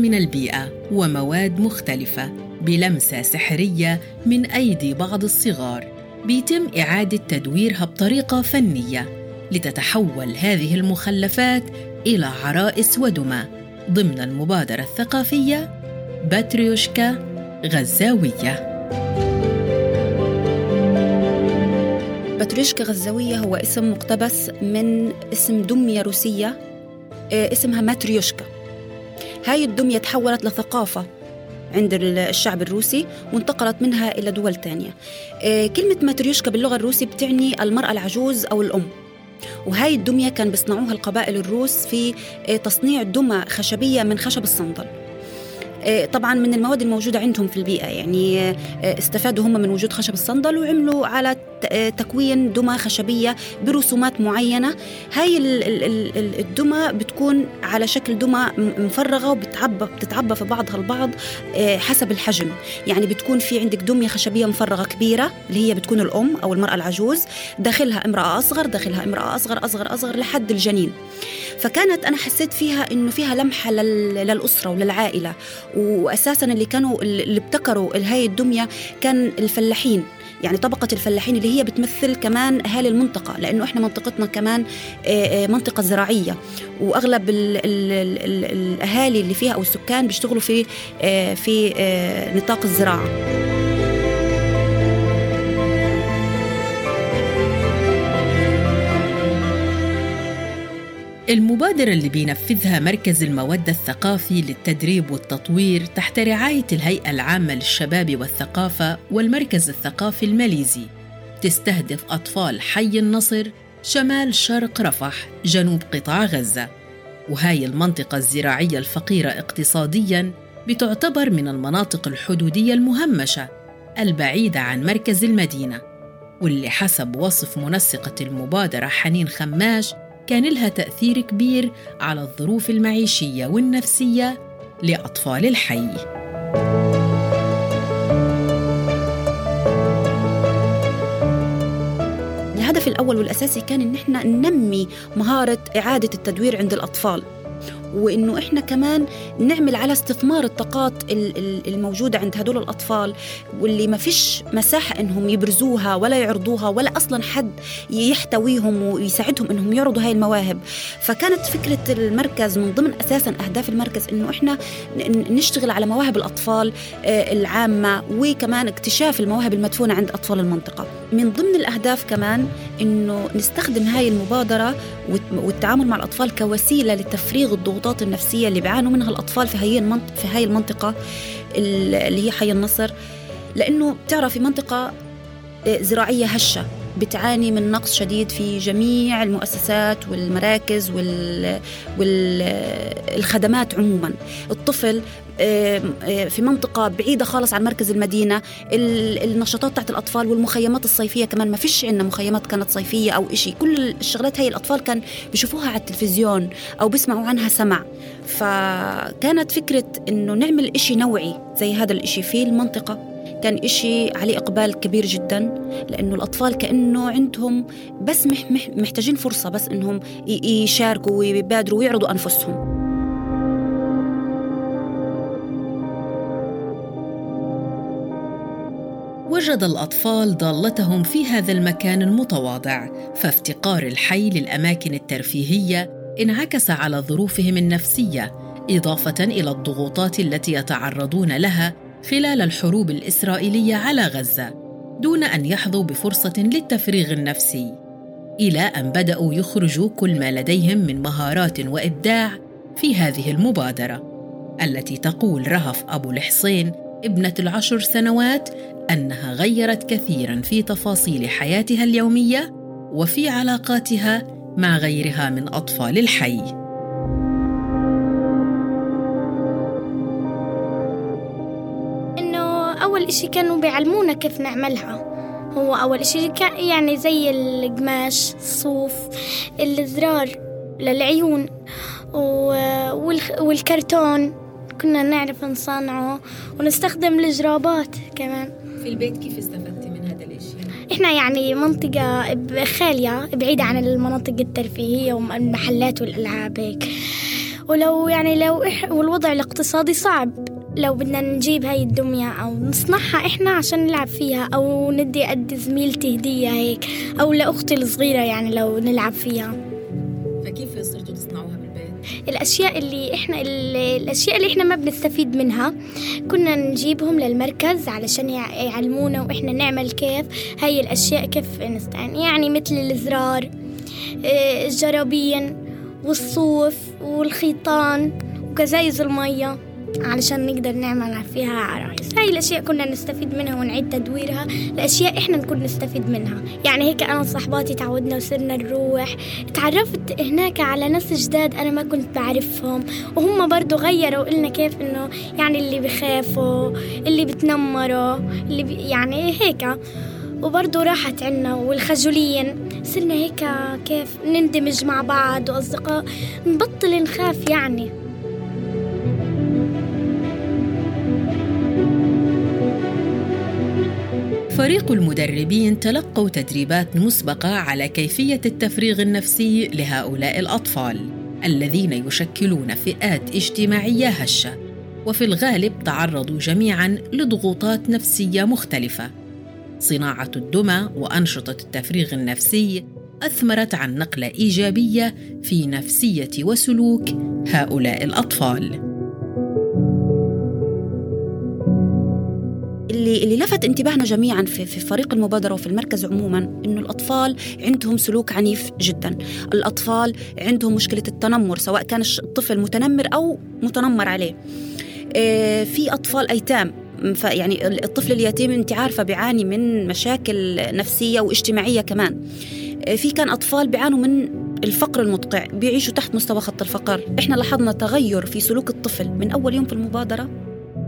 من البيئة ومواد مختلفة بلمسة سحرية من أيدي بعض الصغار بيتم إعادة تدويرها بطريقة فنية لتتحول هذه المخلفات إلى عرائس ودمى ضمن المبادرة الثقافية باتريوشكا غزاوية. باتريشكا غزاوية هو اسم مقتبس من اسم دمية روسية آه، اسمها ماتريوشكا. هاي الدمية تحولت لثقافة عند الشعب الروسي وانتقلت منها إلى دول تانية. آه، كلمة ماتريوشكا باللغة الروسية بتعني المرأة العجوز أو الأم. وهاي الدمية كان بيصنعوها القبائل الروس في آه، تصنيع دمى خشبية من خشب الصندل. آه، طبعا من المواد الموجودة عندهم في البيئة. يعني استفادوا هم من وجود خشب الصندل وعملوا على تكوين دمى خشبية برسومات معينة. هاي الدمى بتكون على شكل دمى مفرغة وبتعبى بتتعبى في بعضها البعض حسب الحجم. يعني بتكون في عندك دمية خشبية مفرغة كبيرة اللي هي بتكون الأم أو المرأة العجوز داخلها امرأة أصغر داخلها امرأة أصغر أصغر أصغر لحد الجنين. فكانت أنا حسيت فيها إنه فيها لمحة للأسرة وللعائلة واساسا اللي كانوا اللي ابتكروا هاي الدمية كان الفلاحين. يعني طبقة الفلاحين اللي هي بتمثل كمان أهالي المنطقة لأنه إحنا منطقتنا كمان منطقة زراعية. وأغلب ال ال ال الأهالي اللي فيها أو السكان بيشتغلوا في في نطاق الزراعة. المبادرة اللي بينفذها مركز المودة الثقافي للتدريب والتطوير تحت رعاية الهيئة العامة للشباب والثقافة والمركز الثقافي الماليزي. تستهدف أطفال حي النصر شمال شرق رفح جنوب قطاع غزة. وهاي المنطقة الزراعية الفقيرة اقتصادياً بتعتبر من المناطق الحدودية المهمشة البعيدة عن مركز المدينة. واللي حسب وصف منسقة المبادرة حنين خماش كان لها تأثير كبير على الظروف المعيشية والنفسية لأطفال الحي. الهدف الأول والأساسي كان إن إحنا ننمي مهارة إعادة التدوير عند الأطفال وإنه إحنا كمان نعمل على استثمار الطاقات الموجودة عند هدول الأطفال واللي ما فيش مساحة إنهم يبرزوها ولا يعرضوها ولا أصلا حد يحتويهم ويساعدهم إنهم يعرضوا هاي المواهب. فكانت فكرة المركز من ضمن أساسا أهداف المركز إنه إحنا نشتغل على مواهب الأطفال آه، العامة وكمان اكتشاف المواهب المدفونة عند أطفال المنطقة. من ضمن الأهداف كمان إنه نستخدم هاي المبادرة والتعامل مع الأطفال كوسيلة لتفريغ الضغوط الضغوطات النفسية اللي بيعانوا منها الأطفال في هي المنطقة في هاي المنطقة اللي هي حي النصر. لأنه بتعرفي منطقة آه، زراعية هشة. بتعاني من نقص شديد في جميع المؤسسات والمراكز والخدمات عموما. الطفل في منطقة بعيدة خالص عن مركز المدينة النشاطات تاعت الأطفال والمخيمات الصيفية كمان ما فيش عندنا مخيمات كانت صيفية أو إشي. كل الشغلات هي الأطفال كان بيشوفوها على التلفزيون أو بيسمعوا عنها سمع. فكانت فكرة إنه نعمل إشي نوعي زي هذا الإشي في المنطقة. كان إشي عليه إقبال كبير جدا لأنه الأطفال كأنه عندهم بس محتاجين فرصة بس إنهم يشاركوا ويبادروا ويعرضوا أنفسهم. وجد الأطفال ضالتهم في هذا المكان المتواضع فافتقار الحي للأماكن الترفيهية انعكس على ظروفهم النفسية إضافة إلى الضغوطات التي يتعرضون لها خلال الحروب الإسرائيلية على غزة دون أن يحظوا بفرصة للتفريغ النفسي إلى أن بدأوا يخرجوا كل ما لديهم من مهارات وإبداع في هذه المبادرة التي تقول رهف أبو الحصين ابنة العشر سنوات أنها غيرت كثيرا في تفاصيل حياتها اليومية وفي علاقاتها مع غيرها من أطفال الحي. أول إشي كانوا بيعلمونا كيف نعملها. هو أول إشي كان يعني زي القماش الصوف الزرار للعيون والكرتون كنا نعرف نصنعه ونستخدم الجرابات كمان. في البيت كيف استفدتي من هذا الشيء؟ إحنا يعني منطقة خالية بعيدة عن المناطق الترفيهية والمحلات والألعاب هيك. ولو يعني لو إح والوضع الاقتصادي صعب. لو بدنا نجيب هاي الدمية أو نصنعها إحنا عشان نلعب فيها أو ندي قد زميلتي هدية هيك أو لأختي الصغيرة يعني لو نلعب فيها فكيف صرتوا تصنعوها بالبيت؟ الأشياء اللي إحنا الأشياء اللي إحنا ما بنستفيد منها كنا نجيبهم للمركز علشان يعلمونا وإحنا نعمل كيف هاي الأشياء كيف نستعين يعني مثل الزرار آه، الجرابين والصوف والخيطان وكزايز المية علشان نقدر نعمل فيها عرايس. هاي الأشياء كنا نستفيد منها ونعيد تدويرها. لأشياء إحنا نكون نستفيد منها. يعني هيك أنا وصحباتي تعودنا وصرنا نروح. تعرفت هناك على ناس جداد أنا ما كنت بعرفهم. وهم برضو غيروا إلنا كيف إنه يعني اللي بخافوا اللي بتنمروا اللي بي يعني هيك. وبرضه راحت عنا والخجولين صرنا هيك كيف نندمج مع بعض وأصدقاء. نبطل نخاف يعني. فريق المدربين تلقوا تدريبات مسبقة على كيفية التفريغ النفسي لهؤلاء الأطفال الذين يشكلون فئات اجتماعية هشة. وفي الغالب تعرضوا جميعا لضغوطات نفسية مختلفة. صناعة الدمى وأنشطة التفريغ النفسي أثمرت عن نقلة إيجابية في نفسية وسلوك هؤلاء الأطفال. اللي اللي لفت انتباهنا جميعا في, في فريق المبادرة وفي المركز عموما إنه الأطفال عندهم سلوك عنيف جدا. الأطفال عندهم مشكلة التنمر سواء كان الطفل متنمر أو متنمر عليه. آه، في أطفال أيتام. يعني الطفل اليتيم أنت عارفة بيعاني من مشاكل نفسية واجتماعية كمان. آه، في كان أطفال بيعانوا من الفقر المدقع بيعيشوا تحت مستوى خط الفقر. إحنا لاحظنا تغير في سلوك الطفل من أول يوم في المبادرة.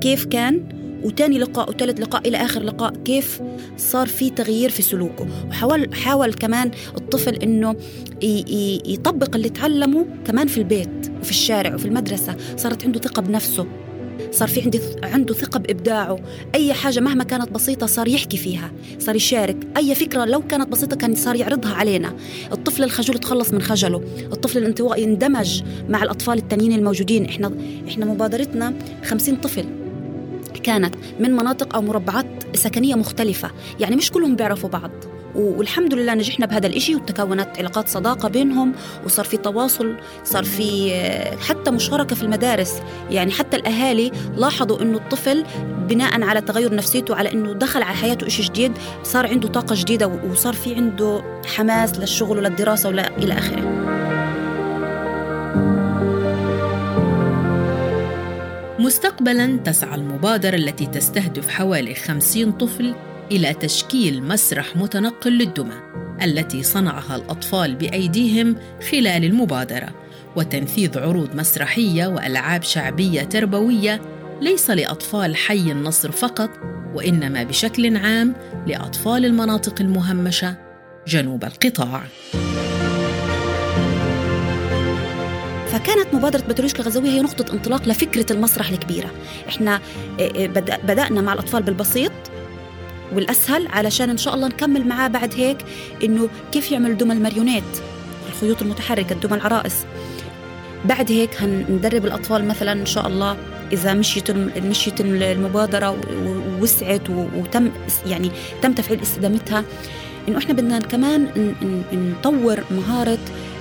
كيف كان؟ وتاني لقاء وثالث لقاء إلى آخر لقاء كيف صار في تغيير في سلوكه؟ وحاول حاول كمان الطفل إنه يطبق اللي تعلمه كمان في البيت وفي الشارع وفي المدرسة. صارت عنده ثقة بنفسه صار في عندي عنده ثقة بإبداعه. أي حاجة مهما كانت بسيطة صار يحكي فيها صار يشارك. أي فكرة لو كانت بسيطة كان صار يعرضها علينا. الطفل الخجول تخلص من خجله. الطفل الانطوائي يندمج مع الأطفال التانيين الموجودين. إحنا إحنا مبادرتنا خمسين طفل. كانت من مناطق أو مربعات سكنية مختلفة. يعني مش كلهم بيعرفوا بعض. والحمد لله نجحنا بهذا الإشي وتكونت علاقات صداقة بينهم وصار في تواصل صار في حتى مشاركة في المدارس. يعني حتى الأهالي لاحظوا أنه الطفل بناء على تغير نفسيته على أنه دخل على حياته إشي جديد صار عنده طاقة جديدة وصار في عنده حماس للشغل وللدراسة وإلى آخره. مستقبلا تسعى المبادرة التي تستهدف حوالي 50 طفل إلى تشكيل مسرح متنقل للدمى التي صنعها الأطفال بأيديهم خلال المبادرة وتنفيذ عروض مسرحية وألعاب شعبية تربوية ليس لأطفال حي النصر فقط وإنما بشكل عام لأطفال المناطق المهمشة جنوب القطاع. فكانت مبادرة بتروشكا الغزاوية هي نقطة انطلاق لفكرة المسرح الكبيرة. إحنا آه، آه، بدأنا مع الأطفال بالبسيط والأسهل علشان إن شاء الله نكمل معاه بعد هيك إنه كيف يعمل دمى الماريونيت الخيوط المتحركة دمى العرائس. بعد هيك هندرب الأطفال مثلا إن شاء الله إذا مشيت مشيت المبادرة ووسعت وتم يعني تم تفعيل استدامتها إنه إحنا بدنا كمان نطور مهارة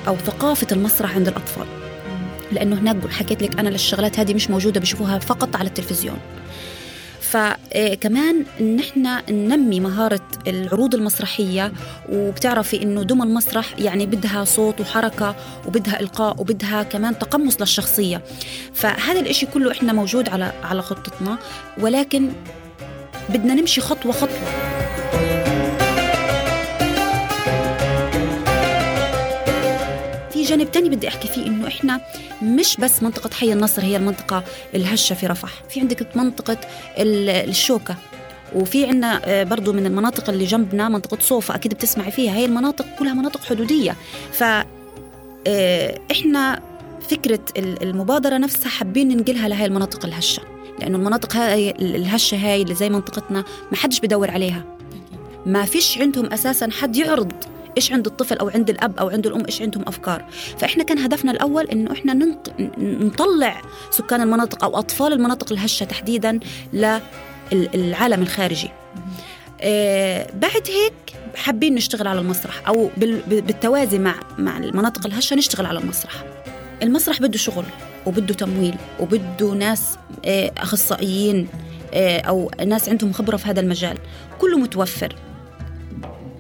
أو ثقافة المسرح عند الأطفال. لأنه هناك حكيت لك أنا للشغلات هذه مش موجودة بشوفوها فقط على التلفزيون. فكمان ان إحنا ننمي مهارة العروض المسرحية وبتعرفي إنه دم المسرح يعني بدها صوت وحركة وبدها إلقاء وبدها كمان تقمص للشخصية. فهذا الإشي كله إحنا موجود على على خطتنا ولكن بدنا نمشي خطوة. خطوه جانب تاني بدي أحكي فيه إنه إحنا مش بس منطقة حي النصر هي المنطقة الهشة في رفح. في عندك منطقة الشوكة وفي عندنا آه، برضو من المناطق اللي جنبنا منطقة صوفة أكيد بتسمعي فيها. هي المناطق كلها مناطق حدودية. ف آه، إحنا فكرة المبادرة نفسها حابين ننقلها لهي المناطق الهشة. لأنه المناطق هاي الهشة هاي اللي زي منطقتنا ما حدش بدور عليها. ما فيش عندهم أساسا حد يعرض إيش عند الطفل أو عند الأب أو عند الأم إيش عندهم أفكار. فإحنا كان هدفنا الأول إنه إحنا نطلع سكان المناطق أو أطفال المناطق الهشة تحديدا للعالم الخارجي. آه بعد هيك حابين نشتغل على المسرح أو بالتوازي مع مع المناطق الهشة نشتغل على المسرح. المسرح بده شغل وبده تمويل وبده ناس آه أخصائيين آه أو ناس عندهم خبرة في هذا المجال. كله متوفر.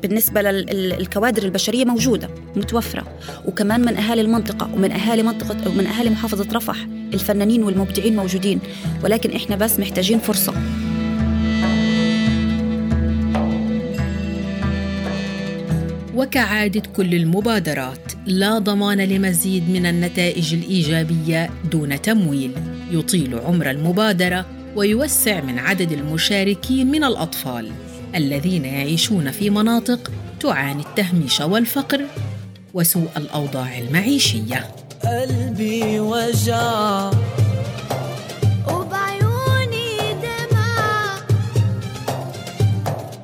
بالنسبة للكوادر البشرية موجودة متوفرة. وكمان من أهالي المنطقة ومن أهالي منطقة ومن أهالي محافظة رفح الفنانين والمبدعين موجودين. ولكن إحنا بس محتاجين فرصة. وكعادة كل المبادرات لا ضمان لمزيد من النتائج الإيجابية دون تمويل. يطيل عمر المبادرة ويوسع من عدد المشاركين من الأطفال. الذين يعيشون في مناطق تعاني التهميش والفقر وسوء الأوضاع المعيشية. قلبي وجع. وبعيوني دمع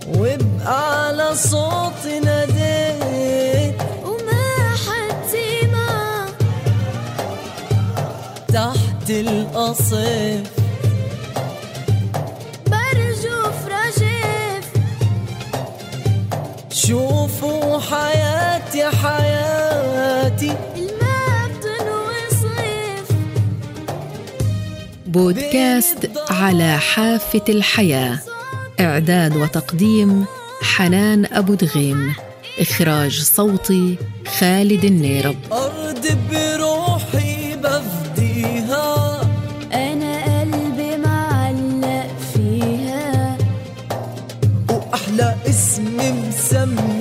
وبقى على صوتي ناديت وما حد سمع تحت القصف بودكاست على حافة الحياة. إعداد وتقديم حنان أبو دغيم إخراج صوتي خالد النيرب. أرض بروحي بفديها. أنا قلبي معلق فيها. وأحلى اسم مسميها